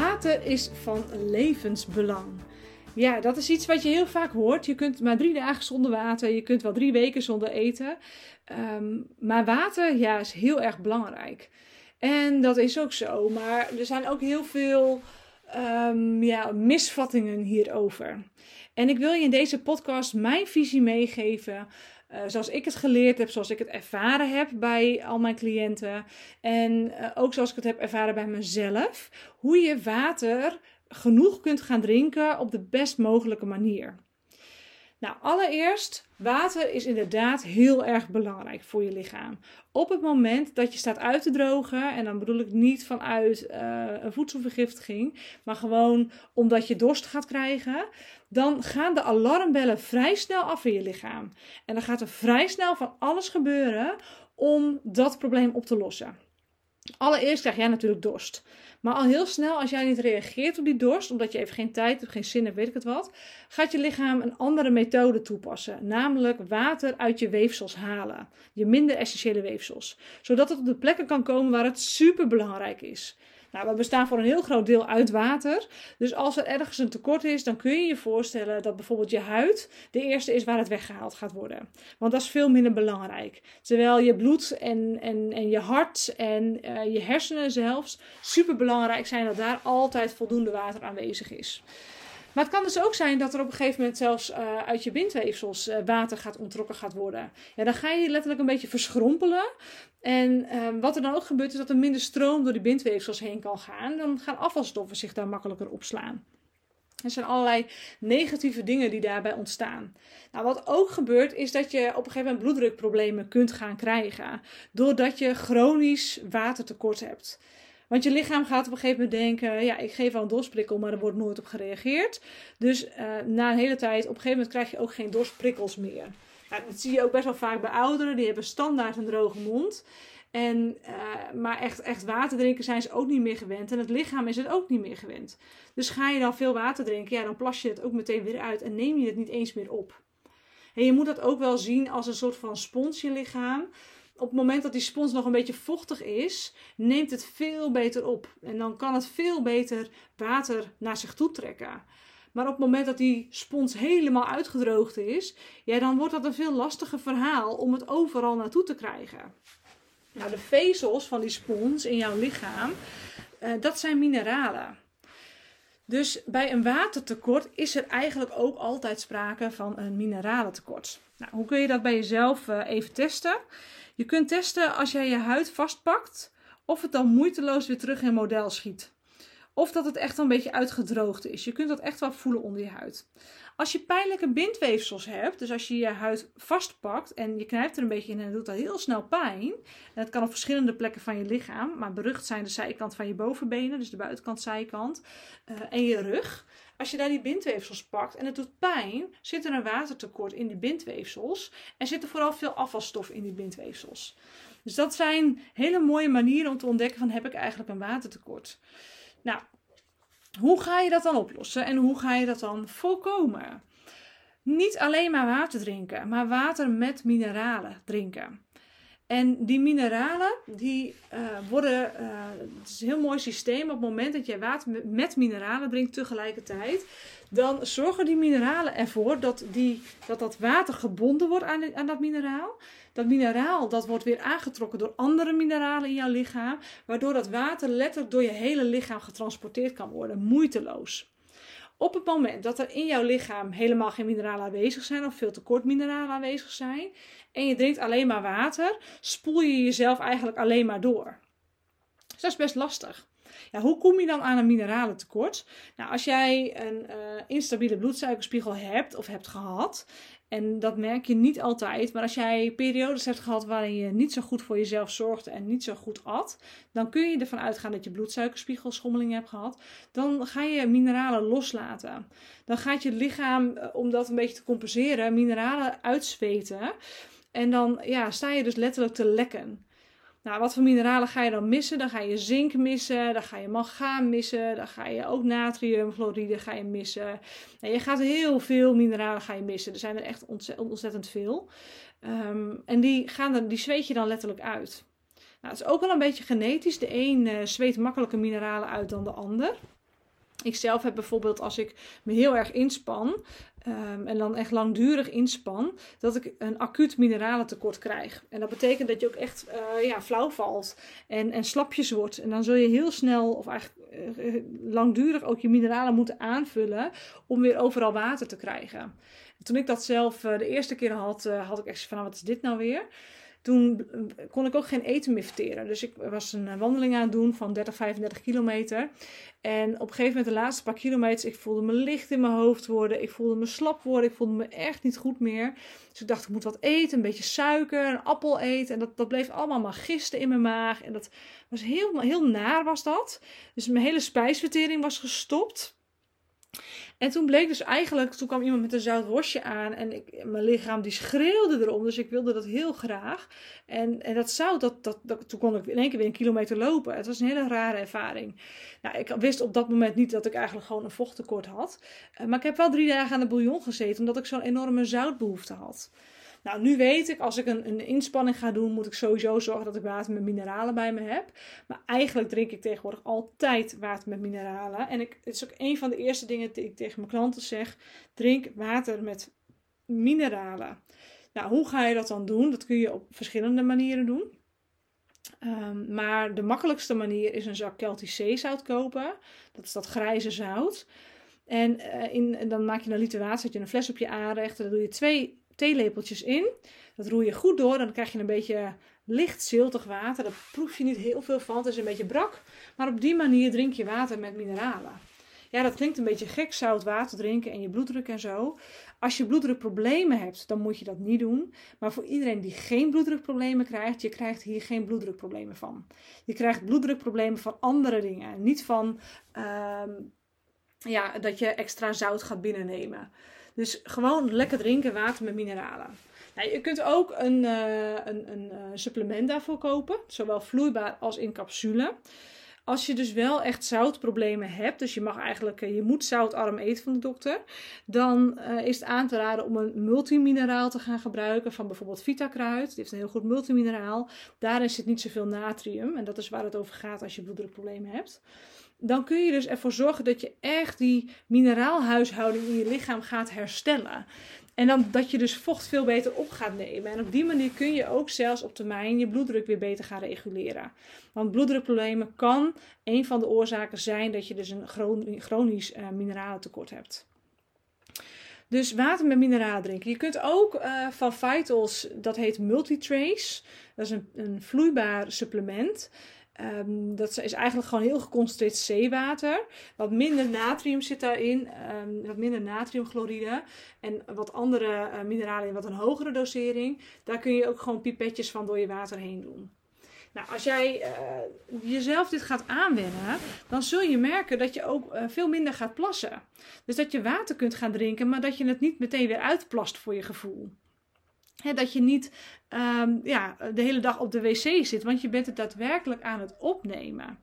Water is van levensbelang. Ja, dat is iets wat je heel vaak hoort. Je kunt maar drie dagen zonder water, je kunt wel drie weken zonder eten. Ehm, maar water, ja, is heel erg belangrijk. En dat is ook zo. Maar er zijn ook heel veel um, ja, misvattingen hierover. En ik wil je in deze podcast mijn visie meegeven. Uh, zoals ik het geleerd heb, zoals ik het ervaren heb bij al mijn cliënten. En uh, ook zoals ik het heb ervaren bij mezelf. Hoe je water genoeg kunt gaan drinken op de best mogelijke manier. Nou, allereerst, water is inderdaad heel erg belangrijk voor je lichaam. Op het moment dat je staat uit te drogen, en dan bedoel ik niet vanuit uh, een voedselvergiftiging, maar gewoon omdat je dorst gaat krijgen, dan gaan de alarmbellen vrij snel af in je lichaam. En dan gaat er vrij snel van alles gebeuren om dat probleem op te lossen. Allereerst krijg jij natuurlijk dorst. Maar al heel snel, als jij niet reageert op die dorst, omdat je even geen tijd hebt, geen zin hebt, weet ik het wat, gaat je lichaam een andere methode toepassen. Namelijk water uit je weefsels halen. Je minder essentiële weefsels. Zodat het op de plekken kan komen waar het super belangrijk is. Nou, we bestaan voor een heel groot deel uit water. Dus als er ergens een tekort is, dan kun je je voorstellen dat bijvoorbeeld je huid de eerste is waar het weggehaald gaat worden. Want dat is veel minder belangrijk. Terwijl je bloed en, en, en je hart en uh, je hersenen zelfs super belangrijk zijn dat daar altijd voldoende water aanwezig is. Maar het kan dus ook zijn dat er op een gegeven moment zelfs uh, uit je bindweefsels uh, water gaat ontrokken gaat worden. Ja, dan ga je letterlijk een beetje verschrompelen. En uh, wat er dan ook gebeurt is dat er minder stroom door die bindweefsels heen kan gaan. Dan gaan afvalstoffen zich daar makkelijker opslaan. Er zijn allerlei negatieve dingen die daarbij ontstaan. Nou, wat ook gebeurt is dat je op een gegeven moment bloeddrukproblemen kunt gaan krijgen. Doordat je chronisch watertekort hebt. Want je lichaam gaat op een gegeven moment denken: ja, ik geef wel een dorstprikkel, maar er wordt nooit op gereageerd. Dus uh, na een hele tijd, op een gegeven moment krijg je ook geen dorstprikkels meer. Nou, dat zie je ook best wel vaak bij ouderen, die hebben standaard een droge mond. En, uh, maar echt, echt water drinken zijn ze ook niet meer gewend. En het lichaam is het ook niet meer gewend. Dus ga je dan veel water drinken, ja, dan plas je het ook meteen weer uit en neem je het niet eens meer op. En je moet dat ook wel zien als een soort van spons, je lichaam op het moment dat die spons nog een beetje vochtig is, neemt het veel beter op. En dan kan het veel beter water naar zich toe trekken. Maar op het moment dat die spons helemaal uitgedroogd is, ja, dan wordt dat een veel lastiger verhaal om het overal naartoe te krijgen. Nou, de vezels van die spons in jouw lichaam, uh, dat zijn mineralen. Dus bij een watertekort is er eigenlijk ook altijd sprake van een mineralentekort. Nou, hoe kun je dat bij jezelf uh, even testen? Je kunt testen als jij je huid vastpakt of het dan moeiteloos weer terug in model schiet. Of dat het echt een beetje uitgedroogd is. Je kunt dat echt wel voelen onder je huid. Als je pijnlijke bindweefsels hebt, dus als je je huid vastpakt en je knijpt er een beetje in en het doet dat heel snel pijn. En dat kan op verschillende plekken van je lichaam, maar berucht zijn de zijkant van je bovenbenen, dus de buitenkant, zijkant uh, en je rug. Als je daar die bindweefsels pakt en het doet pijn, zit er een watertekort in die bindweefsels en zit er vooral veel afvalstof in die bindweefsels. Dus dat zijn hele mooie manieren om te ontdekken van heb ik eigenlijk een watertekort. Nou, hoe ga je dat dan oplossen en hoe ga je dat dan voorkomen? Niet alleen maar water drinken, maar water met mineralen drinken. En die mineralen, die uh, worden, uh, het is een heel mooi systeem. Op het moment dat jij water met mineralen drinkt tegelijkertijd, dan zorgen die mineralen ervoor dat, die, dat dat water gebonden wordt aan, aan dat mineraal. Dat mineraal dat wordt weer aangetrokken door andere mineralen in jouw lichaam, waardoor dat water letterlijk door je hele lichaam getransporteerd kan worden, moeiteloos. Op het moment dat er in jouw lichaam helemaal geen mineralen aanwezig zijn of veel tekort mineralen aanwezig zijn en je drinkt alleen maar water, spoel je jezelf eigenlijk alleen maar door. Dus dat is best lastig. Ja, hoe kom je dan aan een mineralentekort? Nou, als jij een uh, instabiele bloedsuikerspiegel hebt of hebt gehad en dat merk je niet altijd. Maar als jij periodes hebt gehad waarin je niet zo goed voor jezelf zorgde en niet zo goed at, dan kun je ervan uitgaan dat je bloedsuikerspiegelschommeling hebt gehad. Dan ga je mineralen loslaten. Dan gaat je lichaam, eh, om dat een beetje te compenseren, mineralen uitzweten. En dan ja, sta je dus letterlijk te lekken. Nou, wat voor mineralen ga je dan missen? Dan ga je zink missen, dan ga je mangaan missen, dan ga je ook natriumfluoride ga je missen. En je gaat heel veel mineralen ga je missen. Er zijn er echt ontzettend, veel. Um, en die, gaan er, die zweet je dan letterlijk uit. Nou, het is ook wel een beetje genetisch. De een uh, zweet makkelijker mineralen uit dan de ander. Ik zelf heb bijvoorbeeld als ik me heel erg inspan, Ehm, en dan echt langdurig inspan, dat ik een acuut mineralentekort krijg. En dat betekent dat je ook echt uh, ja, flauw valt en, en slapjes wordt. En dan zul je heel snel, of eigenlijk uh, langdurig ook je mineralen moeten aanvullen om weer overal water te krijgen. toen ik dat zelf de eerste keer had, had ik echt van, nou, wat is dit nou weer? Toen kon ik ook geen eten meer verteren. Dus ik was een wandeling aan het doen van 30, 35 kilometer. En op een gegeven moment, de laatste paar kilometers, ik voelde me licht in mijn hoofd worden. Ik voelde me slap worden. Ik voelde me echt niet goed meer. Dus ik dacht, ik moet wat eten. Een beetje suiker, een appel eten. En dat, dat bleef allemaal maar gisten in mijn maag. En dat was heel, heel naar was dat. Dus mijn hele spijsvertering was gestopt. En toen bleek dus eigenlijk, toen kwam iemand met een zout worstje aan en ik, mijn lichaam die schreeuwde erom, dus ik wilde dat heel graag. En, en dat zout, dat, dat, toen kon ik in één keer weer een kilometer lopen. Het was een hele rare ervaring. Nou, ik wist op dat moment niet dat ik eigenlijk gewoon een vochttekort had. Eh, maar ik heb wel drie dagen aan de bouillon gezeten, omdat ik zo'n enorme zoutbehoefte had. Nou, nu weet ik, als ik een, een inspanning ga doen, moet ik sowieso zorgen dat ik water met mineralen bij me heb. Maar eigenlijk drink ik tegenwoordig altijd water met mineralen. En ik, het is ook een van de eerste dingen die ik tegen mijn klanten zeg. Drink water met mineralen. Nou, hoe ga je dat dan doen? Dat kun je op verschillende manieren doen. Um, maar de makkelijkste manier is een zak Celtic zeezout kopen. Dat is dat grijze zout. En, uh, in, dan maak je een liter water, zet je een fles op je aanrecht. Dan doe je twee theelepeltjes in. Dat roer je goed door. Dan krijg je een beetje licht ziltig water. Daar proef je niet heel veel van. Het is een beetje brak. Maar op die manier drink je water met mineralen. Ja, dat klinkt een beetje gek, zout water drinken en je bloeddruk en zo. Als je bloeddrukproblemen hebt, dan moet je dat niet doen. Maar voor iedereen die geen bloeddrukproblemen krijgt, je krijgt hier geen bloeddrukproblemen van. Je krijgt bloeddrukproblemen van andere dingen. Niet van uh, ja, dat je extra zout gaat binnennemen. Dus gewoon lekker drinken, water met mineralen. Nou, je kunt ook een, uh, een, een uh, supplement daarvoor kopen, zowel vloeibaar als in capsule. Als je dus wel echt zoutproblemen hebt, dus je mag eigenlijk, eh, je moet zoutarm eten van de dokter, dan is het aan te raden om een multimineraal te gaan gebruiken van bijvoorbeeld Vitakruid. Die heeft een heel goed multimineraal. Daarin zit niet zoveel natrium en dat is waar het over gaat als je bloeddrukproblemen hebt dan kun je dus ervoor zorgen dat je echt die mineraalhuishouding in je lichaam gaat herstellen. En dan dat je dus vocht veel beter op gaat nemen. En op die manier kun je ook zelfs op termijn je bloeddruk weer beter gaan reguleren. Want bloeddrukproblemen kan een van de oorzaken zijn dat je dus een chronisch uh, mineralentekort hebt. Dus water met mineralen drinken. Je kunt ook uh, van Vitals, dat heet Multitrace. Dat is een, een vloeibaar supplement. Um, dat is eigenlijk gewoon heel geconcentreerd zeewater. Wat minder natrium zit daarin, um, wat minder natriumchloride en wat andere uh, mineralen in wat een hogere dosering. Daar kun je ook gewoon pipetjes van door je water heen doen. Nou, als jij uh, jezelf dit gaat aanwennen, dan zul je merken dat je ook uh, veel minder gaat plassen. Dus dat je water kunt gaan drinken, maar dat je het niet meteen weer uitplast voor je gevoel dat je niet um, ja, de hele dag op de wc zit, want je bent het daadwerkelijk aan het opnemen.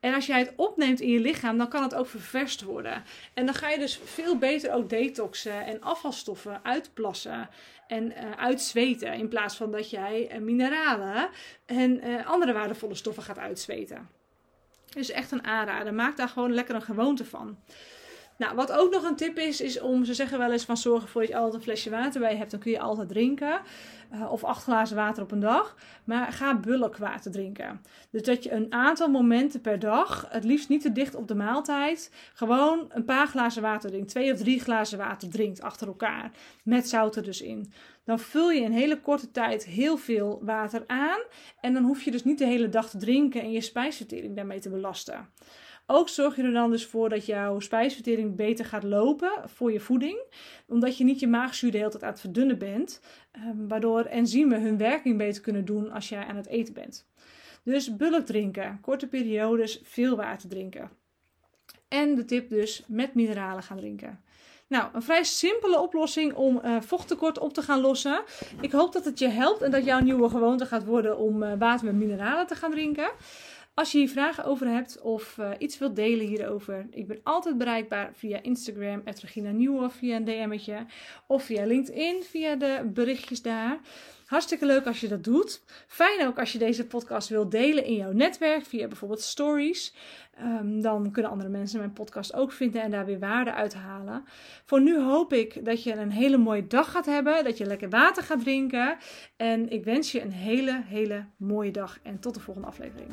En als jij het opneemt in je lichaam, dan kan het ook ververst worden. En dan ga je dus veel beter ook detoxen en afvalstoffen uitplassen en uh, uitzweten. In plaats van dat jij uh, mineralen en uh, andere waardevolle stoffen gaat uitzweten. Dus echt een aanrader. Maak daar gewoon lekker een gewoonte van. Nou, wat ook nog een tip is, is om, ze zeggen wel eens van zorg ervoor dat je altijd een flesje water bij je hebt. Dan kun je altijd drinken. Uh, of acht glazen water op een dag. Maar ga bulkwater drinken. Dus dat je een aantal momenten per dag, het liefst niet te dicht op de maaltijd, gewoon een paar glazen water drinkt. Twee of drie glazen water drinkt achter elkaar. Met zout er dus in. Dan vul je in hele korte tijd heel veel water aan. En dan hoef je dus niet de hele dag te drinken en je spijsvertering daarmee te belasten. Ook zorg je er dan dus voor dat jouw spijsvertering beter gaat lopen voor je voeding. Omdat je niet je maagzuur de hele tijd aan het verdunnen bent. Ehm, waardoor enzymen hun werking beter kunnen doen als jij aan het eten bent. Dus bulk drinken, korte periodes, veel water drinken. En de tip dus met mineralen gaan drinken. Nou, een vrij simpele oplossing om uh, vochttekort op te gaan lossen. Ik hoop dat het je helpt en dat jouw nieuwe gewoonte gaat worden om uh, water met mineralen te gaan drinken. Als je hier vragen over hebt of uh, iets wilt delen hierover, ik ben altijd bereikbaar via Instagram, Regina Nieuwhoff, via een DM'tje. Of via LinkedIn, via de berichtjes daar. Hartstikke leuk als je dat doet. Fijn ook als je deze podcast wilt delen in jouw netwerk, via bijvoorbeeld stories. Um, dan kunnen andere mensen mijn podcast ook vinden en daar weer waarde uit halen. Voor nu hoop ik dat je een hele mooie dag gaat hebben, dat je lekker water gaat drinken. En ik wens je een hele, hele mooie dag en tot de volgende aflevering.